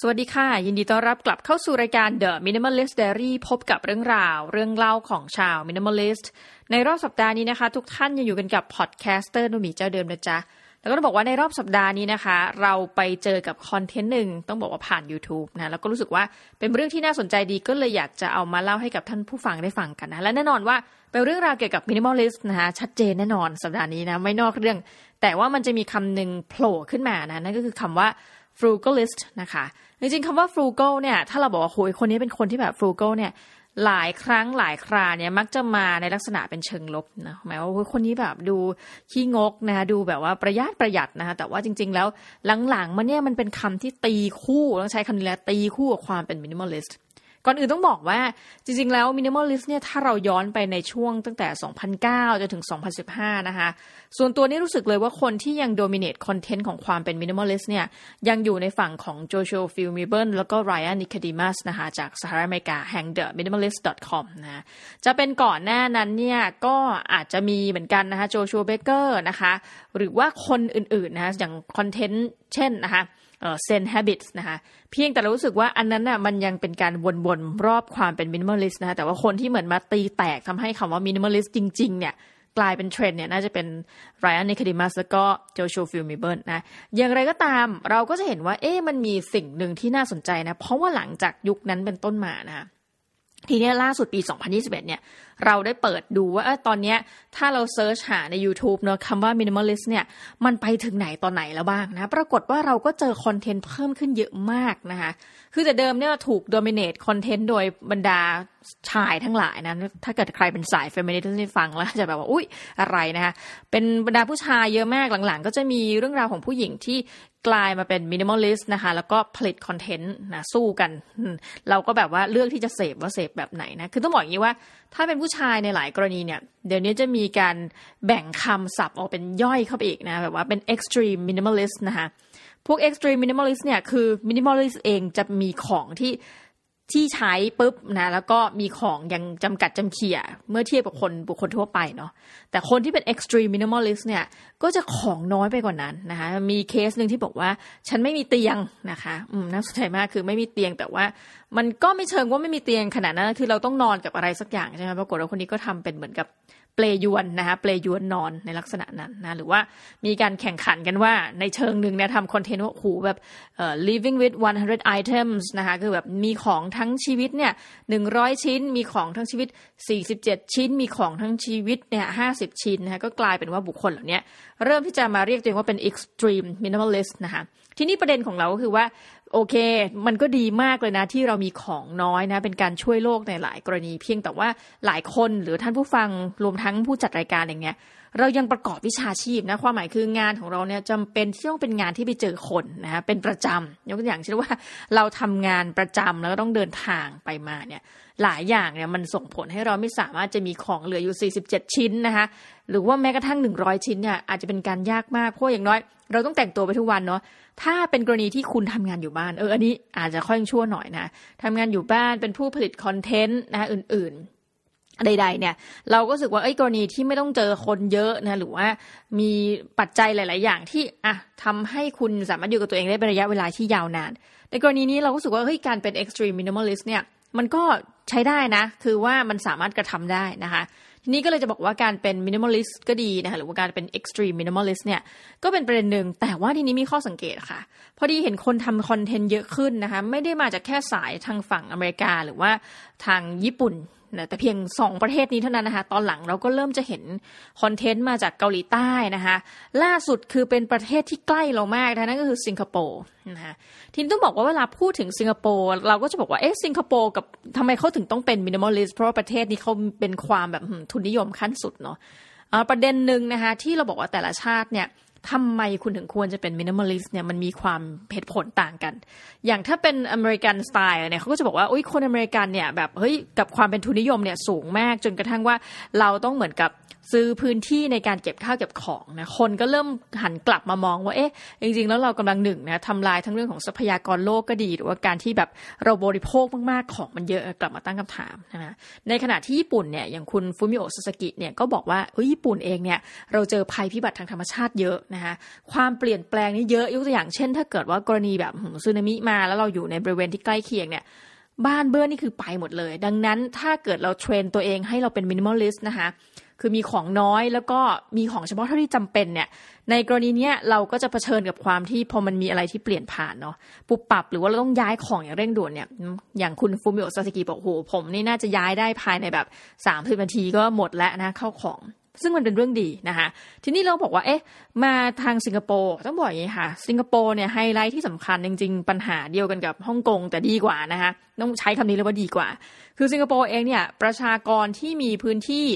สวัสดีค่ะ ยินดีต้อนรับกลับเข้าสู่รายการ The Minimalist Diary พบกับเรื่องราว เรื่องเล่าของชาว Minimalist ในรอบสัปดาห์นี้นะคะ ทุกท่านยังอยู่กันกับ podcaster นุมีเจ้าเดิมนะจ๊ะ แล้วก็ต้องบอกว่าในรอบสัปดาห์นี้นะคะ เราไปเจอกับคอนเทนต์หนึ่งต้องบอกว่าผ่าน YouTube นะแล้วก็รู้สึกว่าเป็นเรื่องที่น่าสนใจดีก็เลยอยากจะเอามาเล่าให้กับท่านผู้ฟังได้ฟังกันนะและแน่นอนว่าเป็นเรื่องราวเกี่ยวกับ minimalist นะคะชัดเจนแน่นอนสัปดาห์นี้นะไม่นอกเรื่อง แต่ว่ามันจะมีคำหนึ่งโผล่ขึ้นมานะนั่นก็คือคำว่า frugalist นะคะ จริงๆคำว่า frugal เนี่ย ถ้าเราบอกว่าโหยคนนี้เป็นคนที่แบบ frugal เนี่ย หลายครั้งหลายคราเนี่ยมักจะมาในลักษณะเป็นเชิงลบนะหมายว่าคนนี้แบบดูขี้งกนะคะดูแบบว่าประหยัดประหยัดนะคะแต่ว่าจริง ๆ แล้วหลังๆมันเนี่ยมันเป็นคำที่ตีคู่ต้องใช้คำนี้แหละตีคู่กับความเป็น minimalist ก่อนอื่นต้องบอกว่าจริงๆ แล้ว minimalist เนี่ยถ้าเราย้อนไปในช่วงตั้งแต่ 2009 จนถึง 2015 นะคะ ส่วนตัวนี้รู้สึกเลยว่าคนที่ยัง dominate content ของความเป็น minimalist เนี่ยยังอยู่ในฝั่งของ Joshua p h i l m i b e r n แล้วก็ Ryan Nicodemus นะคะจากสหรัฐอเมริกาแห่ง the minimalist.com นะจะเป็นก่อนหน้านั้นเนี่ยก็อาจจะมีเหมือนกันนะคะ Joshua Baker นะคะหรือว่าคนอื่นๆนะคะอย่างคอนเทนต์เช่นนะคะ เซน habits นะคะเพียงแต่เรารู้สึกว่าอันนั้นน่ะมันยังเป็นการวนๆ รอบความเป็น minimalist นะคะแต่ว่าคนที่เหมือนมาตีแตกทำให้คำว่า minimalist จริงๆเนี่ยกลายเป็นเทรนด์เนี่ยน่าจะเป็น Ryan Nicodemus แล้วก็ Joshua Fields Millburn นะอย่างไรก็ตามเราก็จะเห็นว่าเอ๊ะมันมีสิ่งหนึ่งที่น่าสนใจนะ เพราะว่าหลังจากยุคนั้นเป็นต้นมานะทีนี้ล่าสุดปี 2021 เนี่ย เราได้เปิดดูว่าตอนนี้ถ้าเรา search หาใน YouTube เนอะคำว่า minimalist เนี่ยมันไปถึงไหนตอนไหนแล้วบ้างนะ ปรากฏว่าเราก็เจอคอนเทนต์เพิ่มขึ้นเยอะมากนะคะคือแต่เดิมเนี่ยถูก dominate คอนเทนต์โดยบรรดาชายทั้งหลายนะ ถ้าเกิดใครเป็นสายเฟมินิสต์ที่ฟังแล้วจะแบบว่า อุ๊ย อะไรนะคะ เป็นบรรดาผู้ชายเยอะมากหลังๆ ก็จะมีเรื่องราวของผู้หญิงที่กลายมาเป็น minimalist นะคะ แล้วก็ผลิตคอนเทนต์นะสู้กัน เราก็แบบว่าเลือกที่จะเสพว่าเสพแบบไหนนะ คือต้องบอกอย่างนี้ว่าถ้าเป็นผูู้้ชายในหลายกรณีเนี่ย เดี๋ยวนี้จะมีการแบ่งคำศัพท์ออกเป็นย่อยเข้าไปอีกนะ แบบว่าเป็น extreme minimalist นะคะพวก extreme minimalist เนี่ยคือ minimalist เองจะมีของที่ที่ใช้ปุ๊บนะแล้วก็มีของยังจำกัดจำเขี่ยเมื่อเทียบกับคนบุคคลทั่วไปเนาะแต่คนที่เป็น extreme minimalist เนี่ยก็จะของน้อยไปกว่านั้นนะคะมีเคสหนึ่งที่บอกว่า ฉันไม่มีเตียงนะคะอืมน่าสนใจมากคือไม่มีเตียงแต่ว่ามันก็ไม่เชิงว่าไม่มีเตียงขนาดนั้นคือเราต้องนอนกับอะไรสักอย่างใช่ไหมปรากฏว่าคนนี้ก็ทำเป็นเหมือนกับเปลยวนนะคะเปลยวนนอนในลักษณะนั้นนะหรือว่ามีการแข่งขันกันว่าในเชิงหนึ่งเนี่ยทำคอนเทนต์ว่าโหแบบ living with 100 items นะคะคือแบบมีของทั้งชีวิตเนี่ย100 ชิ้น มีของทั้งชีวิต 47 ชิ้น มีของทั้งชีวิตเนี่ย50 ชิ้นนะคะก็กลายเป็นว่าบุคคลเหล่านี้เริ่มที่จะมาเรียกตัวเองว่าเป็น extreme minimalist นะคะทีนี้ประเด็นของเราก็คือว่า โอเค มันก็ดีมากเลยนะ ที่เรามีของน้อยนะ เป็นการช่วยโลกในหลายกรณีเพียงแต่ว่าหลายคนหรือท่านผู้ฟังรวมทั้งผู้จัดรายการอย่างเงี้ยเรายังประกอบวิชาชีพนะความหมายคืองานของเราเนี่ยจำเป็นที่ต้องเป็นงานที่ไปเจอคนนะคะเป็นประจำยกตัวอย่างเช่นว่าเราทำงานประจำแล้วก็ต้องเดินทางไปมาเนี่ยหลายอย่างเนี่ยมันส่งผลให้เราไม่สามารถจะมีของเหลืออยู่ 47 ชิ้นนะคะหรือว่าแม้กระทั่ง 100 ชิ้นเนี่ยอาจจะเป็นการยากมากเพราะอย่างน้อย เราต้องแต่งตัวไปทุกวันเนาะถ้าเป็นกรณีที่คุณทำงานอยู่บ้านเอออันนี้อาจจะค่อยชั่วหน่อยนะทำงานอยู่บ้านเป็นผู้ผลิตคอนเทนต์นะออื่นๆ ใดๆเนี่ยเราก็รู้สึกว่าไอ้กรณีที่ไม่ต้องเจอคนเยอะนะหรือว่ามีปัจจัยหลาย ๆ อย่างที่อะทำให้คุณสามารถอยู่กับตัวเองได้เป็นระยะเวลาที่ยาวนาน ในกรณีนี้เราก็รู้สึกว่าเฮ้ยการเป็น extreme minimalist เนี่ยมันก็ใช้ได้นะ คือว่ามันสามารถกระทำได้นะคะทีนี้ก็เลยจะบอกว่าการเป็น minimalist ก็ดีนะคะหรือว่าการเป็น extreme minimalist เนี่ยก็เป็นประเด็นหนึ่งแต่ว่าทีนี้มีข้อสังเกตค่ะ พอดีเห็นคนทำคอนเทนต์เยอะขึ้นนะคะไม่ได้มาจากแค่สายทางฝั่งอเมริกาหรือว่าทางญี่ปุ่น นะแต่เพียง 2 ประเทศนี้เท่านั้นนะคะ ตอนหลังเราก็เริ่มจะเห็นคอนเทนต์มาจากเกาหลีใต้นะคะล่าสุดคือเป็นประเทศที่ใกล้เรามากนะนั่นก็คือสิงคโปร์นะคะทีนี้ต้องบอกว่าเวลาพูดถึงสิงคโปร์เราก็จะบอกว่าเอ๊ะสิงคโปร์กับทำไมเขาถึงต้องเป็น minimalist เพราะประเทศนี้เขาเป็นความแบบทุนนิยมขั้นสุดเนาะประเด็นหนึ่งนะคะที่เราบอกว่าแต่ละชาติเนี่ย ทำไมคุณถึงควรจะเป็น minimalist เนี่ยมันมีความเหตุผลต่างกัน อย่างถ้าเป็นอเมริกันสไตล์เนี่ยเขาก็จะบอกว่าอุ้ยคนอเมริกันเนี่ยแบบเฮ้ยกับความเป็นทุนนิยมเนี่ยสูงมากจนกระทั่งว่าเราต้องเหมือนกับ ซื้อพื้นที่ในการเก็บข้าวเก็บของนะคนก็เริ่มหันกลับมามองว่าเอ๊ะจริงๆ แล้วเรากำลังหนึ่งนะทำลายทั้งเรื่องของทรัพยากรโลกก็ดี หรือว่าการที่แบบเราบริโภคมากๆของมันเยอะกลับมาตั้งคำถามนะในขณะที่ญี่ปุ่นเนี่ยอย่างคุณฟูมิโอซาซากิเนี่ยก็บอกว่าเออญี่ปุ่นเองเนี่ยเราเจอภัยพิบัติทางธรรมชาติเยอะนะคะความเปลี่ยนแปลงนี่เยอะยกตัวอย่างเช่น ถ้าเกิดว่ากรณีแบบสึนามิมาแล้วเราอยู่ในบริเวณที่ใกล้เคียงเนี่ยบ้านเบื้อนี่คือไปหมดเลย ดังนั้นถ้าเกิดเรา train ตัวเองให้เราเป็น minimalist นะคะ คือมีของน้อยแล้วก็มีของเฉพาะเท่าที่จำเป็นเนี่ย ในกรณีเนี้ยเราก็จะเผชิญกับความที่พอมันมีอะไรที่เปลี่ยนผ่านเนาะปุบปับหรือว่าเราต้องย้ายของอย่างเร่งด่วนเนี่ยอย่างคุณฟูมิโอซาซากิบอกโหผมนี่น่าจะย้ายได้ภายในแบบสามสิบนาทีก็หมดแล้วนะเข้าของซึ่งมันเป็นเรื่องดีนะคะทีนี้เราบอกว่าเอ๊ะมาทางสิงคโปร์ต้องบอกอย่างนี้ค่ะ สิงคโปร์เนี่ยไฮไลท์ที่สำคัญจริงๆ ปัญหาเดียวกันกับฮ่องกงแต่ดีกว่านะคะต้องใช้คำนี้เลยว่าดีกว่า คือสิงคโปร์เองเนี่ยประชากรที่มีพื้นที่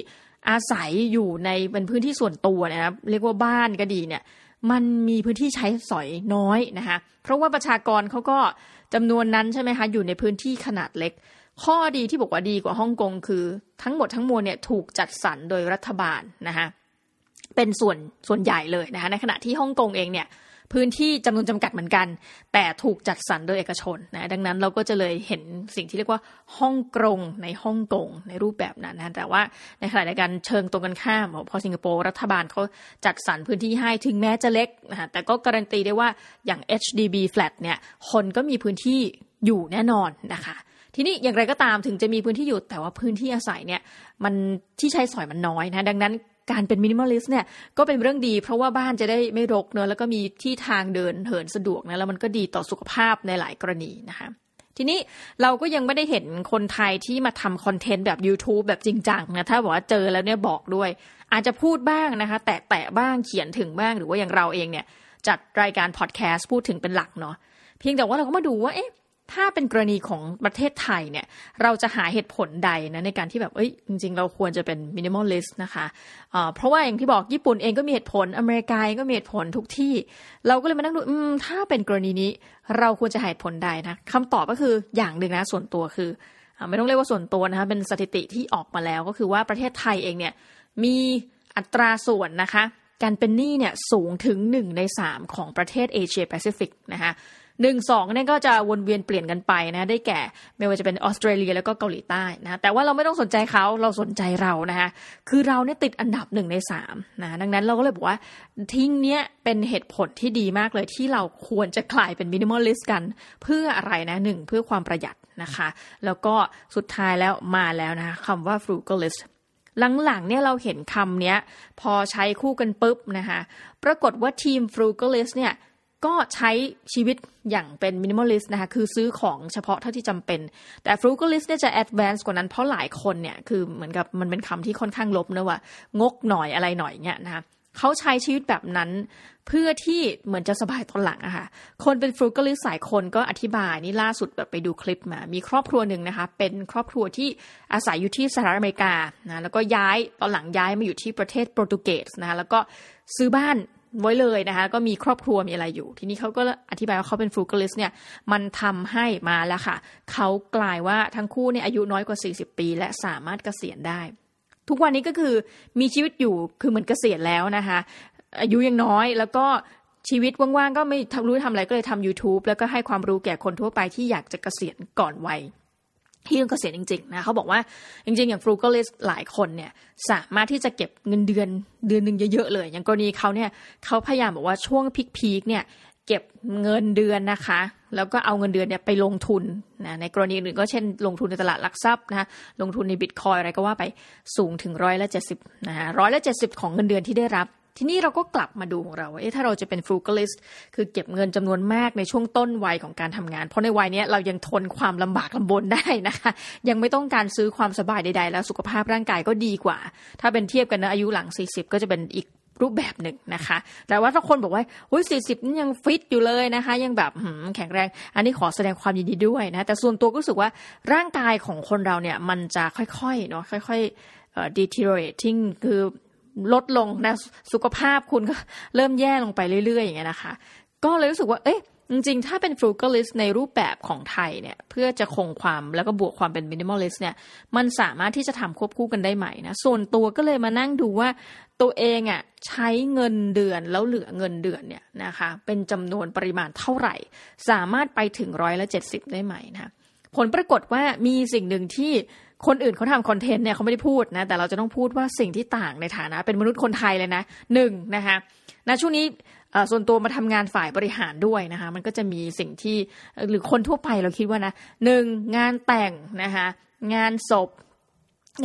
อาศัยอยู่ในเป็นพื้นที่ส่วนตัวนะครับเรียกว่าบ้านก็ดีเนี่ยมันมีพื้นที่ใช้สอยน้อยนะคะเพราะว่าประชากรเขาก็จำนวนนั้นใช่ไหมคะอยู่ในพื้นที่ขนาดเล็ก ข้อดีที่บอกว่าดีกว่าฮ่องกงคือ ทั้งหมดทั้งมวลเนี่ยถูกจัดสรรโดยรัฐบาลนะคะเป็นส่วนส่วนใหญ่เลยนะคะในขณะที่ฮ่องกงเองเนี่ย พื้นที่จำนวนจำกัดเหมือนกัน แต่ถูกจัดสรรโดยเอกชนนะดังนั้นเราก็จะเลยเห็นสิ่งที่เรียกว่าฮ่องกงในฮ่องกงในรูปแบบนั้นนะแต่ว่าในขณะเดียวกันเชิงตรงกันข้ามพอสิงคโปร์รัฐบาลเขาจัดสรรพื้นที่ให้ถึงแม้จะเล็กนะแต่ก็การันตีได้ว่าอย่าง HDB flat เนี่ยคนก็มีพื้นที่อยู่แน่นอนนะคะทีนี้อย่างไรก็ตามถึงจะมีพื้นที่อยู่แต่ว่าพื้นที่อาศัยเนี่ยมันที่ใช้สอยมันน้อยนะดังนั้น การเป็น minimalist เนี่ยก็เป็นเรื่องดี เพราะว่าบ้านจะได้ไม่รกเนอะแล้วก็มีที่ทางเดินเหินสะดวกนะแล้วมันก็ดีต่อสุขภาพในหลายกรณีนะคะทีนี้เราก็ยังไม่ได้เห็นคนไทยที่มาทำคอนเทนต์แบบ YouTube แบบจริงจังนะถ้าบอกว่าเจอแล้วเนี่ยบอกด้วย อาจจะพูดบ้างนะคะ แตะแตะบ้างเขียนถึงบ้างหรือว่าอย่างเราเองเนี่ยจัดรายการพอดแคสต์พูดถึงเป็นหลักเนาะเพียงแต่ว่าเราก็มาดูว่าเอ๊ะ ถ้าเป็นกรณีของประเทศไทยเนี่ย เราจะหาเหตุผลใดนะในการที่แบบเอ้ยจริง ๆ เราควรจะเป็น minimalist นะคะเพราะว่าอย่างที่บอกญี่ปุ่นเองก็มีเหตุผลอเมริกาก็มีเหตุผลทุกที่ เราก็เลยมานั่งดูถ้าเป็นกรณีนี้เราควรจะหาเหตุผลใดนะคำตอบก็คืออย่างหนึ่งนะส่วนตัวคือไม่ต้องเรียกว่าส่วนตัวนะคะเป็นสถิติที่ออกมาแล้วก็คือว่าประเทศไทยเองเนี่ยมีอัตราส่วนนะคะ การเป็นหนี้เนี่ยสูงถึงหนึ่งในสามของประเทศเอเชียแปซิฟิกนะคะ หนึ่งสองเนี่ยก็จะวนเวียนเปลี่ยนกันไปนะ ได้แก่ ไม่ว่าจะเป็นออสเตรเลียแล้วก็เกาหลีใต้นะแต่ว่าเราไม่ต้องสนใจเขาเราสนใจเรานะคะคือเราเนี่ยติดอันดับหนึ่งในสามนะดังนั้นเราก็เลยบอกว่าสิ่งเนี้ยเป็นเหตุผลที่ดีมากเลยที่เราควรจะกลายเป็น minimalist กัน เพื่ออะไรนะหนึ่งเพื่อความประหยัดนะคะ แล้วก็สุดท้ายแล้วมาแล้วนะคะคำว่า frugalist หลังๆเนี่ยเราเห็นคำเนี้ยพอใช้คู่กันปุ๊บนะคะปรากฏว่าทีม frugalist เนี่ย ก็ใช้ชีวิตอย่างเป็น minimalist นะคะ คือซื้อของเฉพาะเท่าที่จำเป็น แต่ frugalist เนี่ยจะ advance กว่านั้นเพราะหลายคนเนี่ย คือเหมือนกับมันเป็นคำที่ค่อนข้างลบนะว่างกหน่อยอะไรหน่อยเนี่ยนะคะเขาใช้ชีวิตแบบนั้นเพื่อที่เหมือนจะสบายตอนหลังอะค่ะ คนเป็นฟรุกัลิสต์หลายคนก็อธิบายนี่ล่าสุดแบบไปดูคลิปมา มีครอบครัวหนึ่งนะคะ เป็นครอบครัวที่อาศัยอยู่ที่สหรัฐอเมริกานะแล้วก็ย้ายตอนหลังย้ายมาอยู่ที่ประเทศโปรตุเกสนะคะแล้วก็ซื้อบ้าน ไว้เลยนะคะ ก็มีครอบครัวมีอะไรอยู่ ทีนี้เขาก็อธิบายว่าเขาเป็นฟูกลิสเนี่ย มันทำให้มาแล้วค่ะ เขากลายว่าทั้งคู่เนี่ยอายุน้อยกว่า 40 ปี และสามารถเกษียณได้ ทุกวันนี้ก็คือมีชีวิตอยู่คือเหมือนเกษียณแล้วนะคะ อายุยังน้อยแล้วก็ชีวิตว่างๆ ก็ไม่รู้ทำอะไรก็เลยทำ YouTube แล้วก็ให้ความรู้แก่คนทั่วไปที่อยากจะเกษียณก่อนวัย ที่ต้องเกษียณจริงๆนะเขาบอกว่าจริง ๆ อย่างฟลูกลิสหลายคนเนี่ยสามารถที่จะเก็บเงินเดือนเดือนหนึ่งเยอะๆเลย อย่างกรณีเขาเนี่ยเขาพยายามบอกว่าช่วงพีคๆเนี่ยเก็บเงินเดือนนะคะ แล้วก็เอาเงินเดือนเนี่ยไปลงทุนนะในกรณีอื่นก็เช่น ลงทุนในตลาดหลักทรัพย์นะลงทุนในบิตคอยอะไรก็ว่าไปสูงถึงร้อยละเจ็ดสิบนะฮะร้อยละเจ็ดสิบของเงินเดือนที่ได้รับ ทีนี้เราก็กลับมาดูของเราเอ๊ะถ้าเราจะเป็นฟลูกลิสคือเก็บเงินจำนวนมากในช่วงต้นวัยของการทำงาน เพราะในวัยนี้เรายังทนความลำบากลำบนได้นะคะ ยังไม่ต้องการซื้อความสบายใดๆ แล้วสุขภาพร่างกายก็ดีกว่า ถ้าเป็นเทียบกันนะอายุหลัง 40 ก็จะเป็นอีกรูปแบบหนึ่งนะคะ แต่ว่าถ้าคนบอกว่าโอ้ยสี่สิบนี่ยังฟิตอยู่เลยนะคะ ยังแบบแข็งแรง อันนี้ขอแสดงความยินดีด้วยนะ แต่ส่วนตัวก็รู้สึกว่าร่างกายของคนเราเนี่ยมันจะค่อยๆเนาะค่อยๆ deteriorating คือ ลดลงนะสุขภาพคุณก็เริ่มแย่ลงไปเรื่อยๆอย่างเงี้ยนะคะ ก็เลยรู้สึกว่า เอ๊ะจริงๆ ถ้าเป็น frugalist ในรูปแบบของไทยเนี่ย เพื่อจะคงความแล้วก็บวกความเป็น minimalist เนี่ย มันสามารถที่จะทำควบคู่กันได้ไหมนะ ส่วนตัวก็เลยมานั่งดูว่าตัวเองอะ่ะใช้เงินเดือนแล้วเหลือเงินเดือนเนี่ยนะคะ เป็นจำนวนปริมาณเท่าไหร่ สามารถไปถึงร้อยละเจ็ดสิบได้ไหมนะ ผลปรากฏว่ามีสิ่งหนึ่งที่คนอื่นเขาทำคอนเทนต์เนี่ยเขาไม่ได้พูดนะแต่เราจะต้องพูดว่าสิ่งที่ต่างในฐานะ เป็นมนุษย์คนไทยเลยนะหนึ่งนะคะณช่วงนี้ส่วนตัวมาทำงานฝ่ายบริหารด้วยนะคะ มันก็จะมีสิ่งที่หรือคนทั่วไปเราคิดว่านะหนึ่งงานแต่งนะคะงานศพ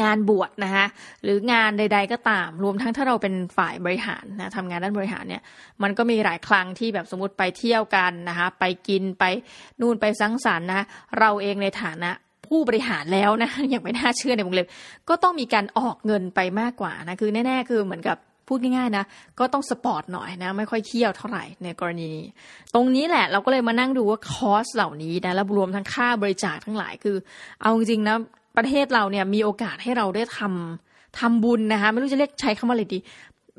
งานบวชนะคะหรืองานใด ๆ ก็ตาม รวมทั้งถ้าเราเป็นฝ่ายบริหารนะทำงานด้านบริหารเนี่ยมันก็มีหลายครั้งที่แบบสมมติไปเที่ยวกันนะคะไปกินไปนู่นไปสังสรรค์นะเราเองในฐานะผู้บริหารแล้วนะอย่างไม่น่าเชื่อในวงเล็บก็ต้องมีการออกเงินไปมากกว่านะคือแน่ ๆ คือเหมือนกับพูดง่ายๆนะก็ต้องสปอร์ตหน่อยนะ ไม่ค่อยเขี้ยวเท่าไหร่ในกรณีนี้ ตรงนี้แหละเราก็เลยมานั่งดูว่า cost เหล่านี้นะแล้วรวมทั้งค่าบริจาคทั้งหลายคือ เอาจริงๆนะ ประเทศเราเนี่ยมีโอกาสให้เราได้ทำทำบุญนะคะไม่รู้จะเรียกใช้คำว่าอะไรดี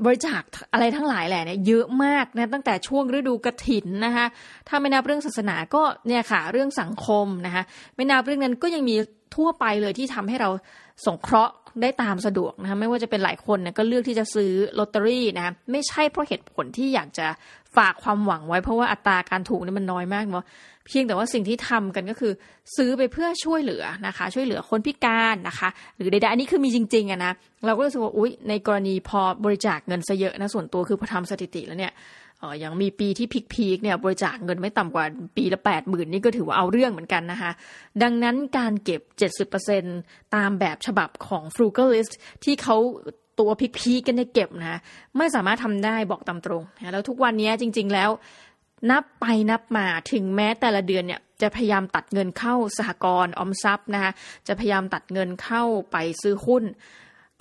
บริจาคอะไรทั้งหลายแหละเนี่ยเยอะมากนะตั้งแต่ช่วงฤดูกระถินนะคะถ้าไม่นับเรื่องศาสนาก็เนี่ยค่ะเรื่องสังคมนะคะไม่นับเรื่องนั้นก็ยังมีทั่วไปเลยที่ทำให้เราสงเคราะห์ได้ตามสะดวกนะคะไม่ว่าจะเป็นหลายคนเนี่ยก็เลือกที่จะซื้อลอตเตอรี่นะไม่ใช่เพราะเหตุผลที่อยากจะ ฝากความหวังไว้เพราะว่าอัตราการถูกนี่มันน้อยมากเนาะเพียงแต่ว่าสิ่งที่ทำกันก็คือ ซื้อไปเพื่อช่วยเหลือนะคะ ช่วยเหลือคนพิการนะคะ หรือใดๆอันนี้คือมีจริงๆอะนะเราก็รู้สึกว่าอุ๊ยในกรณีพอบริจาคเงินซะเยอะนะส่วนตัวคือพอทำสถิติแล้วเนี่ยอออย่างมีปีที่พีคๆเนี่ยบริจาคเงินไม่ต่ำกว่าปีละแปดหมื่นนี่ก็ถือว่าเอาเรื่องเหมือนกันนะคะ ดังนั้นการเก็บ 70%ตามแบบฉบับของ Frugalist ที่เขา ตัวพีคๆกันในเก็บนะ ไม่สามารถทำได้บอกตามตรงนะแล้วทุกวันนี้จริง ๆ แล้ว นับไปนับมาถึงแม้แต่ละเดือนเนี่ยจะพยายามตัดเงินเข้าสหกรณ์ออมทรัพย์นะคะจะพยายามตัดเงินเข้าไปซื้อหุ้น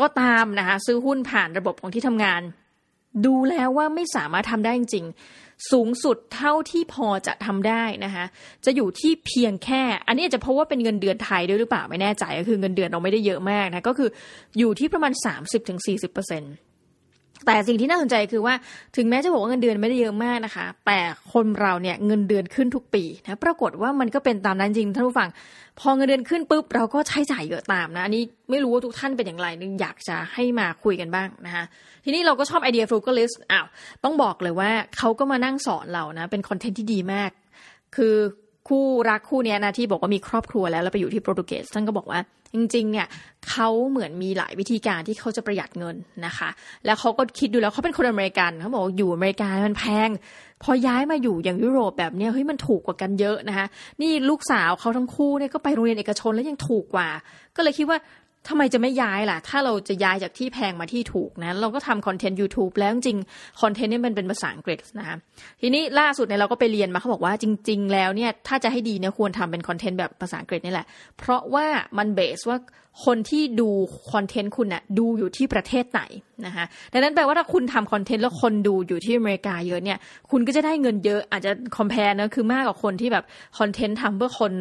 ก็ตามนะคะซื้อหุ้นผ่านระบบของที่ทำงาน ดูแล้วว่าไม่สามารถทำได้จริงสูงสุดเท่าที่พอจะทำได้นะคะจะอยู่ที่เพียงแค่ อันนี้จะเพราะว่าเป็นเงินเดือนไทยด้วยหรือเปล่าไม่แน่ใจก็คือเงินเดือนเราไม่ได้เยอะมากนะก็คืออยู่ที่ประมาณ 30-40%เปอร์เซ็นต์ แต่สิ่งที่น่าสนใจคือว่าถึงแม้จะบอกว่าเงินเดือนไม่ได้เยอะมากนะคะ แต่คนเราเนี่ยเงินเดือนขึ้นทุกปีนะปรากฏว่ามันก็เป็นตามนั้นจริงท่านผู้ฟัง พอเงินเดือนขึ้นปุ๊บเราก็ใช้จ่ายเยอะตามนะอันนี้ไม่รู้ว่าทุกท่านเป็นอย่างไรนึงอยากจะให้มาคุยกันบ้างนะคะทีนี้เราก็ชอบไอเดียฟลูกลิสอ้าวต้องบอกเลยว่าเขาก็มานั่งสอนเรานะเป็นคอนเทนต์ที่ดีมาก คือ คู่รักคู่นี้นะที่บอกว่ามีครอบครัวแล้วแล้วไปอยู่ที่โปรตุเกสท่านก็บอกว่า จริง ๆ เนี่ยเขาเหมือนมีหลายวิธีการที่เขาจะประหยัดเงินนะคะ แล้วเขาก็คิดดูแล้วเขาเป็นคนอเมริกันเขาบอกอยู่อเมริกามันแพง พอย้ายมาอยู่อย่างยุโรปแบบเนี้ยเฮ้ยมันถูกกว่ากันเยอะนะคะนี่ลูกสาวเขาทั้งคู่เนี่ยก็ไปโรงเรียนเอกชนแล้วยังถูกกว่า ก็เลยคิดว่า ทำไมจะไม่ย้ายล่ะ ถ้าเราจะย้ายจากที่แพงมาที่ถูกนะ เราก็ทำคอนเทนต์ YouTube แล้วจริงคอนเทนต์นี่มันเป็นภาษาอังกฤษนะคะทีนี้ล่าสุดเนี่ยเราก็ไปเรียนมาเขาบอกว่าจริง ๆ แล้วเนี่ยถ้าจะให้ดีเนี่ยควรทำเป็นคอนเทนต์แบบภาษาอังกฤษนี่แหละ เพราะว่ามันเบสว่าคนที่ดูคอนเทนต์คุณน่ะดูอยู่ที่ประเทศไหนนะคะดังนั้นแปลว่าถ้าคุณทำคอนเทนต์แล้วคนดูอยู่ที่อเมริกาเยอะเนี่ย คุณก็จะได้เงินเยอะอาจจะ compare นะคือมากกว่าคนที่แบบคอนเทนต์ทำเพื่อคน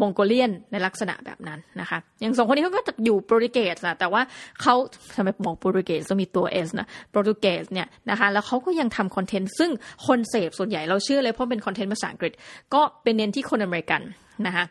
มองโกเลียนในลักษณะแบบนั้นนะคะ อย่างสองคนนี้เขาก็อยู่โปรตุเกสนะแต่ว่าเขาทำไมบอกโปรตุเกสต้องมีตัว S นะโปรตุเกสเนี่ยนะคะแล้วเขาก็ยังทำคอนเทนต์ซึ่งคนเสพส่วนใหญ่เราเชื่อเลยเพราะเป็นคอนเทนต์ภาษาอังกฤษ ก็เป็นเน้นที่คนอเมริกันนะคะ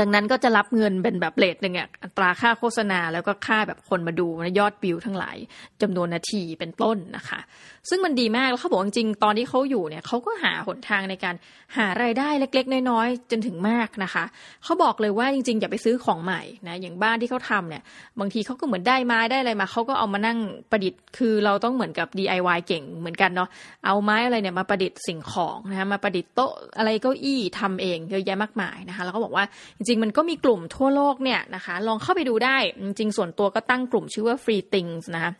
ดังนั้นก็จะรับเงินเป็นแบบ rate หนึ่งอะอัตราค่าโฆษณาแล้วก็ค่าแบบคนมาดูยอดวิวทั้งหลายจำนวนนาทีเป็นต้นนะคะ ซึ่งมันดีมากแล้วเขาบอกจริงตอนที่เขาอยู่เนี่ยเขาก็หาหนทางในการหารายได้เล็ก ๆ น้อยๆ จนถึงมากนะคะ เขาบอกเลยว่าจริงๆ อย่าไปซื้อของใหม่นะอย่างบ้านที่เขาทำเนี่ยบางทีเขาก็เหมือนได้ไม้ได้อะไรมาเขาก็เอามานั่งประดิษฐ์ คือเราต้องเหมือนกับ DIY เก่งเหมือนกันเนาะเอาไม้อะไรเนี่ยมาประดิษฐ์สิ่งของนะคะมาประดิษฐ์โต๊ะอะไรเก้าอี้ทำเองเยอะแยะมากมายนะคะ แล้วก็บอกว่าจริงๆ มันก็มีกลุ่มทั่วโลกเนี่ยนะคะ ลองเข้าไปดูได้จริงๆส่วนตัวก็ตั้งกลุ่มชื่อว่า Free Things นะคะ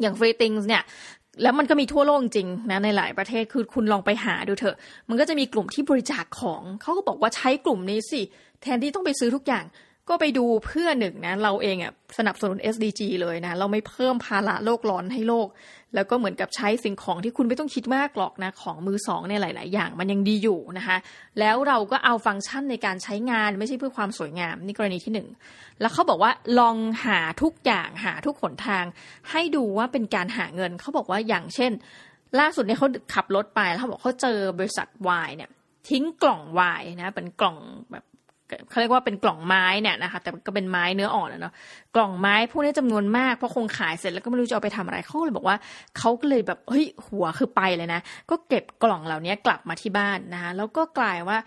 อย่าง Free Things เนี่ย แล้วมันก็มีทั่วโลกจริงนะในหลายประเทศคือคุณลองไปหาดูเถอะ มันก็จะมีกลุ่มที่บริจาคของเขาก็บอกว่าใช้กลุ่มนี้สิ แทนที่ต้องไปซื้อทุกอย่าง ก็ไปดูเพื่อหนึ่งนะ เราเองอะสนับสนุน SDG เลยนะ เราไม่เพิ่มภาระโลกร้อนให้โลก แล้วก็เหมือนกับใช้สิ่งของที่คุณไม่ต้องคิดมากหรอกนะ ของมือสองเนี่ยหลาย ๆ อย่างมันยังดีอยู่นะคะ แล้วเราก็เอาฟังก์ชันในการใช้งานไม่ใช่เพื่อความสวยงามนี่กรณีที่หนึ่งแล้วเขาบอกว่าลองหาทุกอย่างหาทุกหนทาง ให้ดูว่าเป็นการหาเงินเขาบอกว่าอย่างเช่น ล่าสุดเนี่ยเขาขับรถไปแล้วเขาบอกเขาเจอบริษัทวายเนี่ยทิ้งกล่องวายนะเป็นกล่องแบบ เขาเรียกว่าเป็นกล่องไม้เนี่ยนะคะ แต่ก็เป็นไม้เนื้ออ่อนเนาะกล่องไม้พวกนี้จำนวนมากเพราะคงขายเสร็จแล้วก็ไม่รู้จะเอาไปทำอะไรเขาเลยบอกว่าเขาก็เลยแบบเฮ้ยหัวคือไปเลยนะ ก็เก็บกล่องเหล่านี้กลับมาที่บ้านนะคะแล้วก็กลายว่า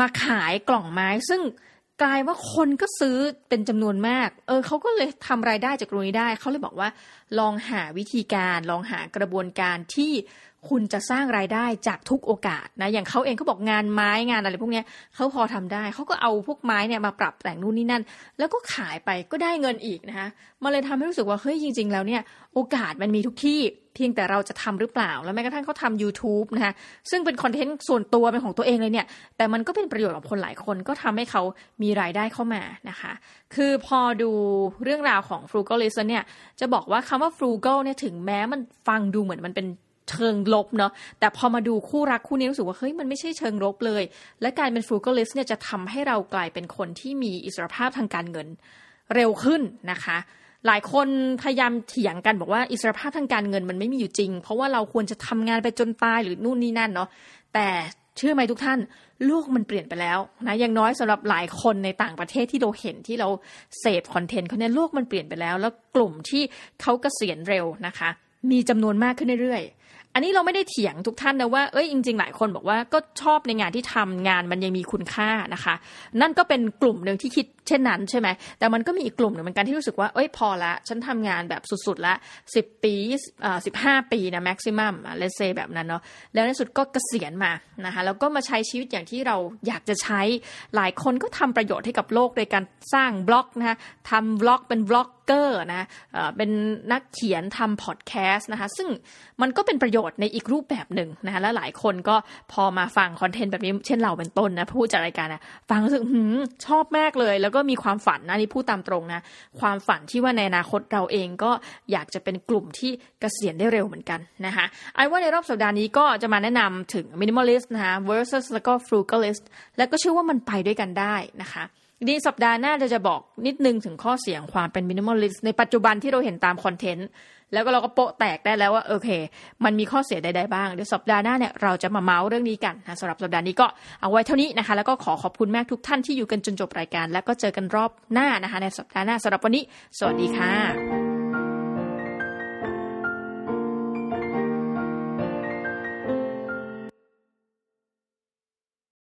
มาขายกล่องไม้ซึ่งกลายว่าคนก็ซื้อเป็นจำนวนมาก เออเขาก็เลยทำรายได้จากตรงนี้ได้ เขาเลยบอกว่า ลองหาวิธีการ ลองหากระบวนการที่ คุณจะสร้างรายได้จากทุกโอกาสนะอย่างเขาเองเขาบอกงานไม้งานอะไรพวกนี้เขาพอทำได้เขาก็เอาพวกไม้เนี่ยมาปรับแต่งนู่นนี่นั่น แล้วก็ขายไปก็ได้เงินอีกนะคะมาเลยทำให้รู้สึกว่าเฮ้ยจริง ๆ แล้วเนี่ยโอกาสมันมีทุกที่เพียงแต่เราจะทำหรือเปล่า แล้วแม้กระทั่งเขาทำ YouTube นะคะซึ่งเป็นคอนเทนต์ส่วนตัวเป็นของตัวเองเลยเนี่ย แต่มันก็เป็นประโยชน์กับคนหลายคนก็ทำให้เขามีรายได้เข้ามานะคะ คือพอดูเรื่องราวของ frugalist เนี่ยจะบอกว่าคำว่า frugal เนี่ยถึงแม้มันฟังดูเหมือนมันเป็น เชิงลบเนาะแต่พอมาดูคู่รักคู่นี้รู้สึกว่าเฮ้ยมันไม่ใช่เชิงลบเลย และการเป็น frugalist เนี่ยจะทำให้เรากลายเป็นคนที่มีอิสรภาพทางการเงินเร็วขึ้นนะคะ หลายคนพยายามเถียงกันบอกว่าอิสรภาพทางการเงินมันไม่มีอยู่จริง เพราะว่าเราควรจะทำงานไปจนตายหรือนู่นนี่นั่นเนาะแต่เชื่อไหมทุกท่าน โลกมันเปลี่ยนไปแล้วนะอย่างน้อยสำหรับหลายคนในต่างประเทศที่เราเห็นที่เราเสพคอนเทนต์เขาเนี่ยโลกมันเปลี่ยนไปแล้ว แล้วกลุ่มที่เขาเกษียณเร็วนะคะ มีจำนวนมากขึ้นเรื่อยๆ อันนี้เราไม่ได้เถียงทุกท่านนะว่า เอ้ยจริง ๆ หลายคนบอกว่าก็ชอบในงานที่ทำงานมันยังมีคุณค่านะคะ นั่นก็เป็นกลุ่มหนึ่งที่คิดเช่นนั้นใช่ไหม แต่มันก็มีอีกกลุ่มหนึ่งเหมือนกันที่รู้สึกว่า เอ้ยพอละ ฉันทำงานแบบสุดๆละสิบปีอ่าสิบห้าปีนะ maximum เลเซแบบนั้นเนาะ แล้วในสุดก็เกษียณมานะคะ แล้วก็มาใช้ชีวิตอย่างที่เราอยากจะใช้ หลายคนก็ทำประโยชน์ให้กับโลกโดยการสร้างบล็อกนะคะทำบล็อกเป็นบล็อก เกอร์นะเป็นนักเขียนทำพอดแคสต์นะคะซึ่งมันก็เป็นประโยชน์ในอีกรูปแบบหนึ่งนะคะและหลายคนก็พอมาฟังคอนเทนต์แบบนี้เช่นเราเป็นต้นนะผู้จัดรายการนะฟังรู้สึกชอบมากเลย แล้วก็มีความฝันนะนี่พูดตามตรงนะความฝันที่ว่าในอนาคตเราเองก็อยากจะเป็นกลุ่มที่เกษียณได้เร็วเหมือนกันนะคะไอ้ว่าในรอบสัปดาห์นี้ก็จะมาแนะนำถึง minimalist นะคะ versus แล้วก็ frugalist แล้วก็เชื่อว่ามันไปด้วยกันได้นะคะ ดีสัปดาห์หน้าเราจะบอกนิดนึงถึงข้อเสียของความเป็น minimalist ในปัจจุบันที่เราเห็นตามคอนเทนต์ แล้วก็เราก็โปะแตกได้แล้วว่าโอเค มันมีข้อเสียใดๆบ้าง เดี๋ยวสัปดาห์หน้าเนี่ยเราจะมาเมาส์เรื่องนี้กันนะสำหรับสัปดาห์นี้ก็เอาไว้เท่านี้นะคะ แล้วก็ขอขอบคุณแม่ทุกท่านที่อยู่กันจนจบรายการ แล้วก็เจอกันรอบหน้านะคะ ในสัปดาห์หน้าสำหรับวันนี้ สวัสดีค่ะ